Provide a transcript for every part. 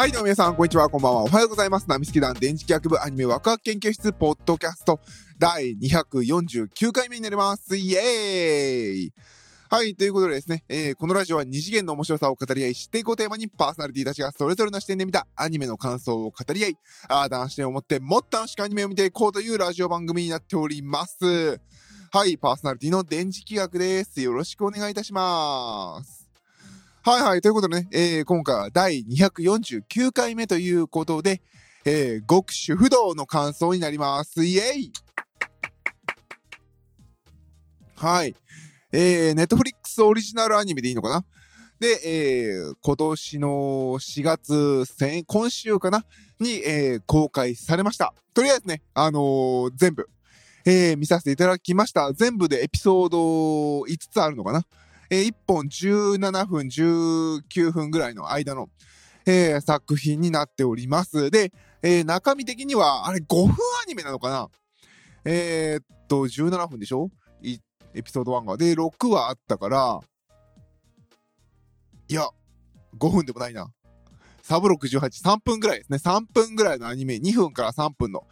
はい、どうも皆さん、こんにちは、こんばんは。おはようございます。ナミスケ団電磁気学部アニメワクワク研究室ポッドキャスト第249回目になります。イエーイはい、ということでですね、えー、このラジオは二次元の面白さを語り合い、知っていこうテーマにパーソナリティたちがそれぞれの視点で見たアニメの感想を語り合い、あーだん視点を持ってもっと楽しくアニメを見ていこうというラジオ番組になっております。はい、パーソナリティの電磁気学です。よろしくお願いいたします。はいはい。ということでね、えー今回は第249回目ということで、えー極主不動の感想になります。イエイはい。えー、ネットフリックスオリジナルアニメでいいのかな？で、えー今年の4月、先今週かな？に、えー公開されました。とりあえずね、あのー全部、えー見させていただきました。全部でエピソード5つあるのかな？えー1本17分、19分ぐらいの間の、えー作品になっております。で、えー中身的には、あれ5分アニメなのかな？えーっと、17分でしょ？エピソード1が。で、6話あったから、いや、5分でもないな。サブ68、3分ぐらいですね。3分ぐらいのアニメ、2分から3分の、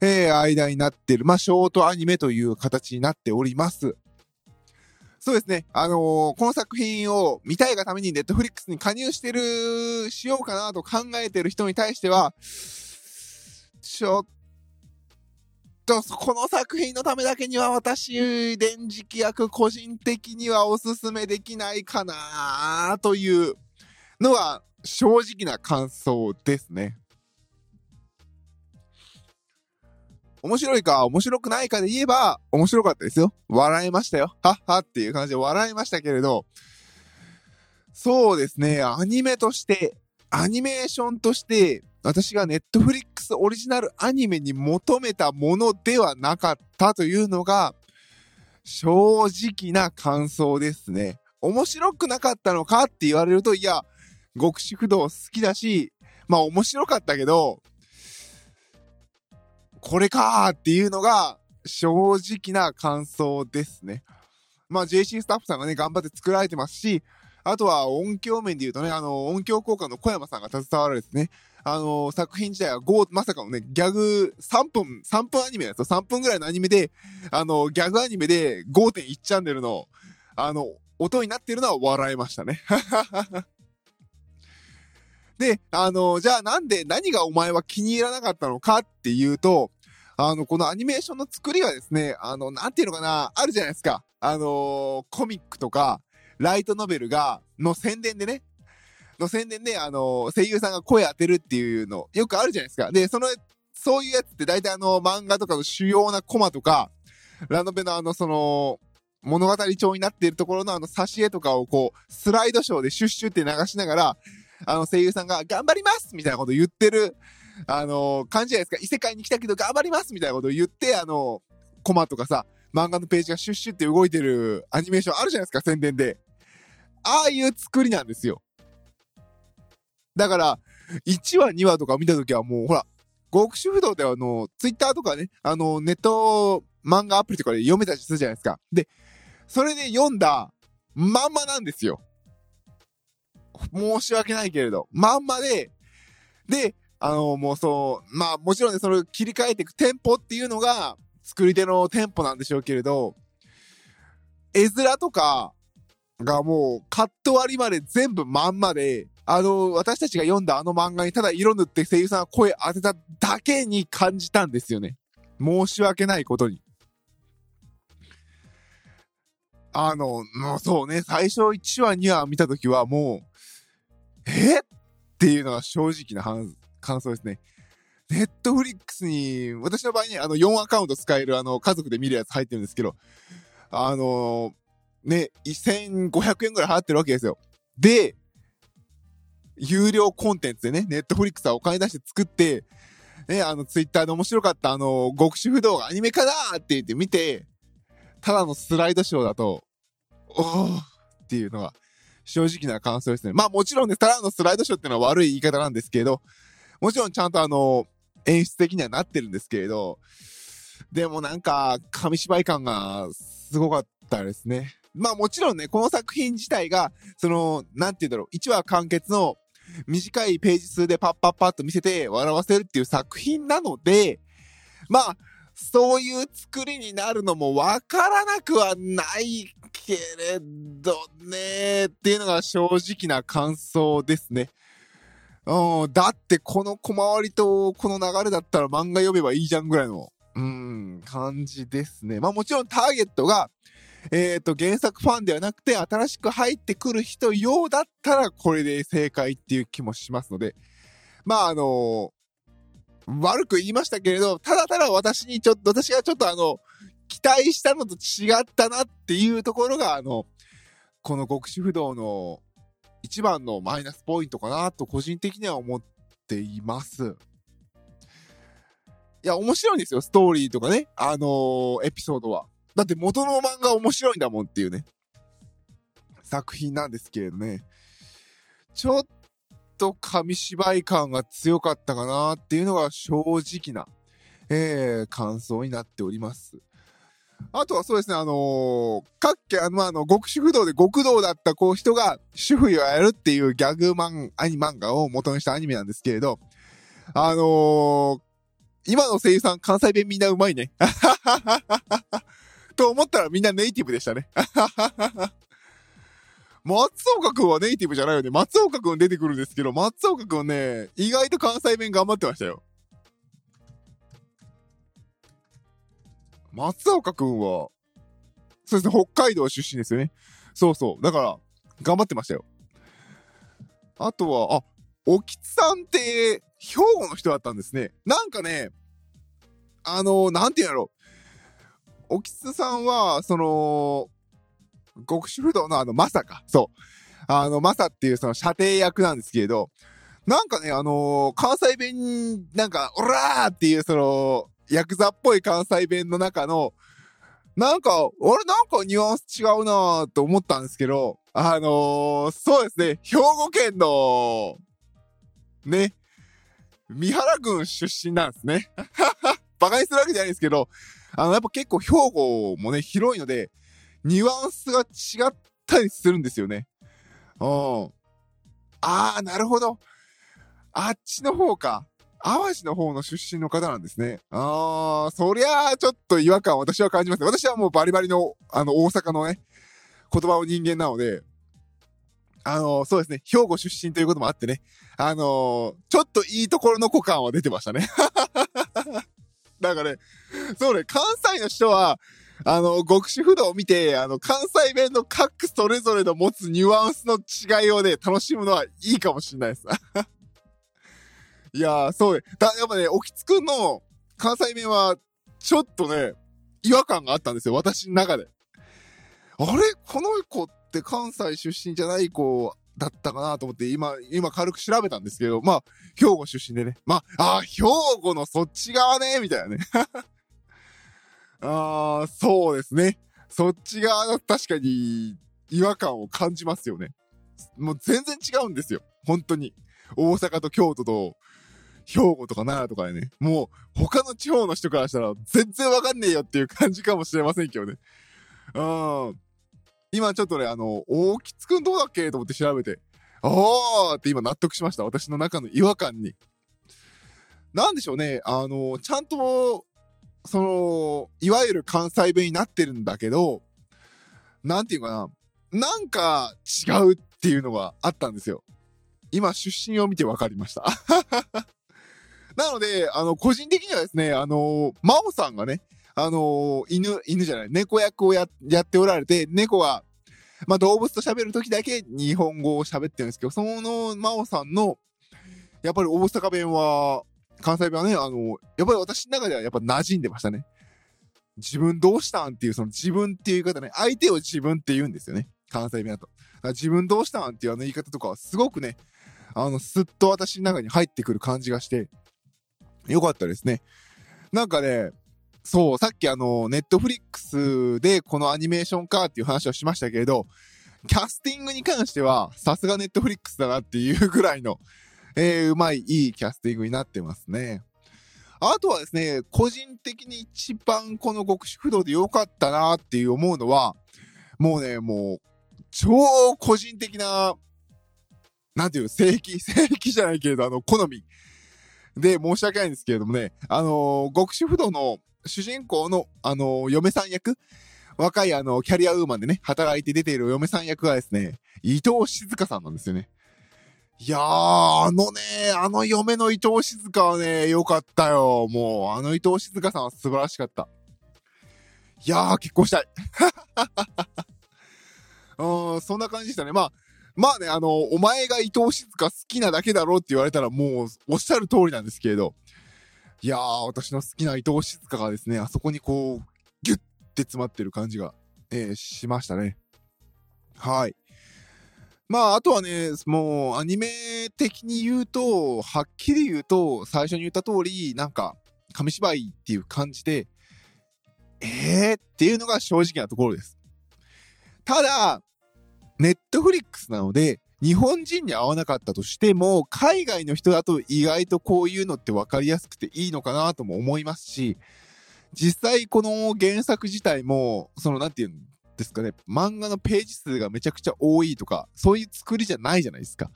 えー間になってる、まあ、ショートアニメという形になっております。そうですね。あのーこの作品を見たいがためにネットフリックスに加入してる、しようかなと考えてる人に対しては、ちょっと、この作品のためだけには私、電磁気役個人的にはおすすめできないかなというのは正直な感想ですね。面白いか面白くないかで言えば面白かったですよ。笑いましたよ。はっはっていう感じで笑いましたけれど、そうですね、アニメとして、アニメーションとして、私がネットフリックスオリジナルアニメに求めたものではなかったというのが、正直な感想ですね。面白くなかったのかって言われると、いや、極主不動好きだし、まあ面白かったけど、これかーっていうのが正直な感想ですね。まあ JC スタッフさんがね、頑張って作られてますし、あとは音響面で言うとね、あの、音響効果の小山さんが携わられてね、あの、作品自体は5、まさかのね、ギャグ3分、3分アニメなんですよ。3分ぐらいのアニメで、あの、ギャグアニメで5.1チャンネルの、あの、音になってるのは笑えましたね。で、あの、じゃあなんで、何がお前は気に入らなかったのかっていうと、あの、このアニメーションの作りがですね、あの、なんていうのかな、あるじゃないですか。あのコミックとか、ライトノベルが、の宣伝でね、の宣伝で、あの声優さんが声当てるっていうの、よくあるじゃないですか。で、その、そういうやつって大体あの、漫画とかの主要なコマとか、ラノベのあの、その、物語帳になっているところのあの、挿絵とかをこう、スライドショーでシュッシュって流しながら、あの、声優さんが頑張りますみたいなこと言ってる、あの感じじゃないですか。異世界に来たけど頑張りますみたいなことを言って、あの、コマとかさ、漫画のページがシュッシュって動いてるアニメーションあるじゃないですか、宣伝で。ああいう作りなんですよ。だから、1話、2話とか見たときはもう、ほら、極主不動ってあの、ツイッターとかね、あの、ネット漫画アプリとかで読めたりするじゃないですか。で、それで読んだまんまなんですよ。申し訳ないけれど、まんまで、で、あの、もうそう、まあもちろんね、それを切り替えていくテンポっていうのが、作り手のテンポなんでしょうけれど、絵面とかがもうカット割りまで全部まんまで、あの、私たちが読んだあの漫画にただ色塗って声優さんが声当てただけに感じたんですよね。申し訳ないことに。あの、もうそうね、最初1話2話見たときはもう、え？っていうのが正直な感想ですね。ネットフリックスに、私の場合にあの4アカウント使えるあの家族で見るやつ入ってるんですけど、あのね、1500円ぐらい払ってるわけですよ。で、有料コンテンツでね、ネットフリックスはお金出して作って、ね、あの、ツイッターで面白かったあの、極主不動がアニメ化だって言って見て、ただのスライドショーだと、おーっていうのが正直な感想ですね。まあもちろんね、ただのスライドショーっていうのは悪い言い方なんですけど、もちろんちゃんとあの、演出的にはなってるんですけれど、でもなんか、紙芝居感がすごかったですね。まあもちろんね、この作品自体が、その、なんて言うんだろう、1話完結の、短いページ数でパッパッパッと見せて笑わせるっていう作品なので、まあ、そういう作りになるのもわからなくはないけれどね、っていうのが正直な感想ですね。うん、だってこの小回りとこの流れだったら漫画読めばいいじゃんぐらいの、うん、感じですね。まあもちろんターゲットが、えっ、ー、と、原作ファンではなくて、新しく入ってくる人用だったら、これで正解っていう気もしますので、まあ、あの悪く言いましたけれど、ただただ私にちょっと、私がちょっとあの、期待したのと違ったなっていうところが、あの、この極主不動の一番のマイナスポイントかなと個人的には思っています。いや、面白いんですよ、ストーリーとかね、あのー、エピソードは。だって元の漫画面白いんだもんっていうね、作品なんですけれどね。ちょっと紙芝居感が強かったかなっていうのが正直な、えー、感想になっております。あとはそうですね、あのー、各家、あの、あの、極主不動で極道だったこう人が主婦をやるっていうギャグ漫、アニ漫画を元にしたアニメなんですけれど、あのー、今の声優さん関西弁みんな上手いね。と思ったらみんなネイティブでしたね。松岡くんはネイティブじゃないよね。松岡くん出てくるんですけど、松岡くんね、意外と関西弁頑張ってましたよ。松岡くんは、そうですね、北海道出身ですよね。そうそう。だから、頑張ってましたよ。あとは、あ、おきつさんって、兵庫の人だったんですね。なんかね、あのー、なんて言うんやろ。おきつさんは、その、極主不動のあの、まさか。そう。あの、まさっていうその射程役なんですけれど、なんかね、あのー、関西弁、なんか、オラーっていうその、ヤクザっぽい関西弁の中の、なんか、俺なんかニュアンス違うなと思ったんですけど、あのー、そうですね、兵庫県の、ね、三原郡出身なんですね。バカにするわけじゃないですけど、あの、やっぱ結構兵庫もね、広いので、ニュアンスが違ったりするんですよね。うん。あー、なるほど。あっちの方か。淡路の方の出身の方なんですね。あー、そりゃあちょっと違和感私は感じます。私はもうバリバリの、あの、大阪のね、言葉の人間なので、あのー、そうですね、兵庫出身ということもあってね、あのー、ちょっといいところの股間は出てましたね。だからね、そうね、関西の人は、あの、極主不動を見て、あの、関西弁の各それぞれの持つニュアンスの違いをね、楽しむのはいいかもしんないです。いやー、そう。だ、やっぱね、おきつくんの関西弁は、ちょっとね、違和感があったんですよ、私の中で。あれ？この子って関西出身じゃない子だったかなと思って、今、今軽く調べたんですけど、まあ、兵庫出身でね。まあ、あ、兵庫のそっち側ね、みたいなね。ああ、そうですね。そっち側の確かに違和感を感じますよね。もう全然違うんですよ。本当に。大阪と京都と兵庫とか奈良とかでね。もう他の地方の人からしたら全然わかんねえよっていう感じかもしれませんけどね。うん。今ちょっとね、あの、大吉くんどうだっけと思って調べて、あーって今納得しました。私の中の違和感に。なんでしょうね、あの、ちゃんと、その、いわゆる関西弁になってるんだけど、なんていうかな、なんか違うっていうのがあったんですよ。今、出身を見て分かりました。なので、あの、個人的にはですね、あの、真央さんがね、あの、犬、犬じゃない、猫役をや、っておられて、猫は、まあ、動物と喋るときだけ日本語を喋ってるんですけど、その、真央さんの、やっぱり大阪弁は、関西弁はね、あの、やっぱり私の中ではやっぱ馴染んでましたね。自分どうしたんっていう、その自分っていう言い方ね、相手を自分って言うんですよね。関西弁だと。自分どうしたんっていうあの言い方とかはすごくね、あの、すっと私の中に入ってくる感じがして、よかったですね。なんかね、そう、さっきあの、ネットフリックスでこのアニメーションかっていう話をしましたけれど、キャスティングに関しては、さすがネットフリックスだなっていうぐらいの、えー、うまい、いいキャスティングになってますね。あとはですね、個人的に一番この極主不動で良かったなっていう思うのは、もうね、もう、超個人的な、なんていう、正規、正規じゃないけれど、あの、好みで申し訳ないんですけれどもね、あのー、極主不動の主人公の、あのー、嫁さん役若いあの、キャリアウーマンでね、働いて出ている嫁さん役がですね、伊藤静香さんなんですよね。いやー、あのね、あの嫁の伊藤静香はね、よかったよ。もう、あの伊藤静香さんは素晴らしかった。いやー、結婚したい。うん、そんな感じでしたね。まあ、まあね、あの、お前が伊藤静香好きなだけだろうって言われたらもうおっしゃる通りなんですけれど、いやー、私の好きな伊藤静香がですね、あそこにこう、ギュッて詰まってる感じが、えー、しましたね。はい。まあ、あとはね、もう、アニメ的に言うと、はっきり言うと、最初に言った通り、なんか、紙芝居っていう感じで、えー？っていうのが正直なところです。ただ、ネットフリックスなので、日本人に合わなかったとしても、海外の人だと意外とこういうのって分かりやすくていいのかなとも思いますし、実際この原作自体も、そのなんて言うんですかね、漫画のページ数がめちゃくちゃ多いとか、そういう作りじゃないじゃないですか。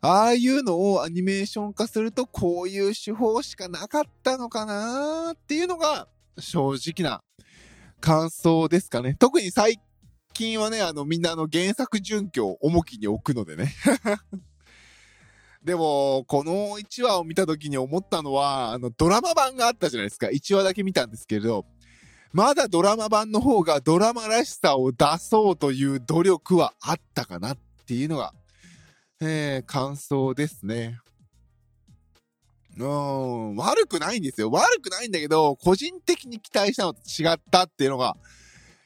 ああいうのをアニメーション化すると、こういう手法しかなかったのかなっていうのが、正直な感想ですかね。特に最近はね、あの、みんなあの原作準拠を重きに置くのでね。でも、この1話を見た時に思ったのは、あの、ドラマ版があったじゃないですか。1話だけ見たんですけれど、まだドラマ版の方がドラマらしさを出そうという努力はあったかなっていうのが、えー、感想ですね。うん、悪くないんですよ。悪くないんだけど、個人的に期待したのと違ったっていうのが、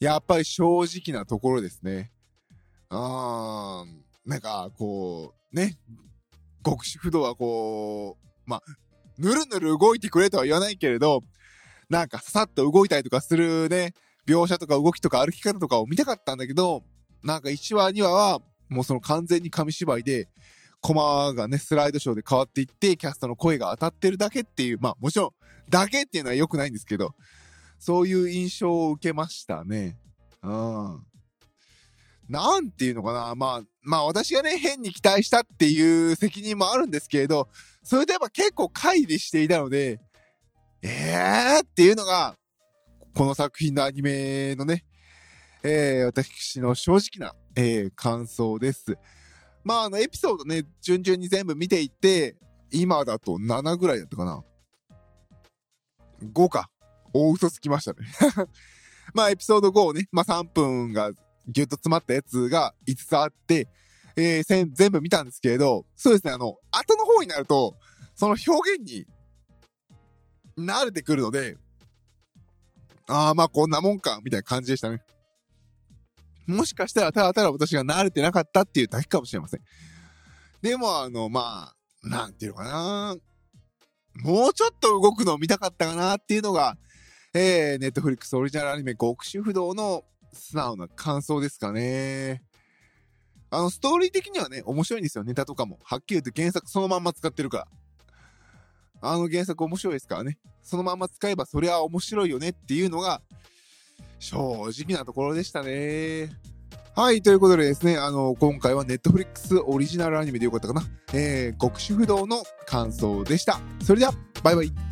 やっぱり正直なところですね。あー、なんか、こう、ね、極主不動はこう、まあ、ぬるぬる動いてくれとは言わないけれど、なんかささっと動いたりとかするね、描写とか動きとか歩き方とかを見たかったんだけど、なんか1話2話は、もうその完全に紙芝居で、コマがね、スライドショーで変わっていって、キャストの声が当たってるだけっていう、まあもちろん、だけっていうのは良くないんですけど、そういう印象を受けましたね。うん。なんていうのかな。まあ、まあ私がね、変に期待したっていう責任もあるんですけれど、それでやっぱ結構乖離していたので、えー？っていうのが、この作品のアニメのね、えー、私の正直な、えー、感想です。まあ、あの、エピソードね、順々に全部見ていって、今だと7ぐらいだったかな。5か。大嘘つきましたね まあ、エピソード5をね、まあ3分がギュッと詰まったやつが5つあって、えー、全部見たんですけれど、そうですね、あの、後の方になると、その表現に慣れてくるので、ああ、まあこんなもんか、みたいな感じでしたね。もしかしたらただただ私が慣れてなかったっていうだけかもしれません。でも、あの、まあ、なんていうのかな。もうちょっと動くのを見たかったかなっていうのが、えー、ネットフリックスオリジナルアニメ極主不動の素直な感想ですかね。あの、ストーリー的にはね、面白いんですよ、ネタとかも。はっきり言って原作そのまんま使ってるから。あの原作面白いですからね。そのまま使えばそりゃ面白いよねっていうのが、正直なところでしたね。はい、ということでですね、あの、今回はネットフリックスオリジナルアニメでよかったかな。えー、極主不動の感想でした。それでは、バイバイ。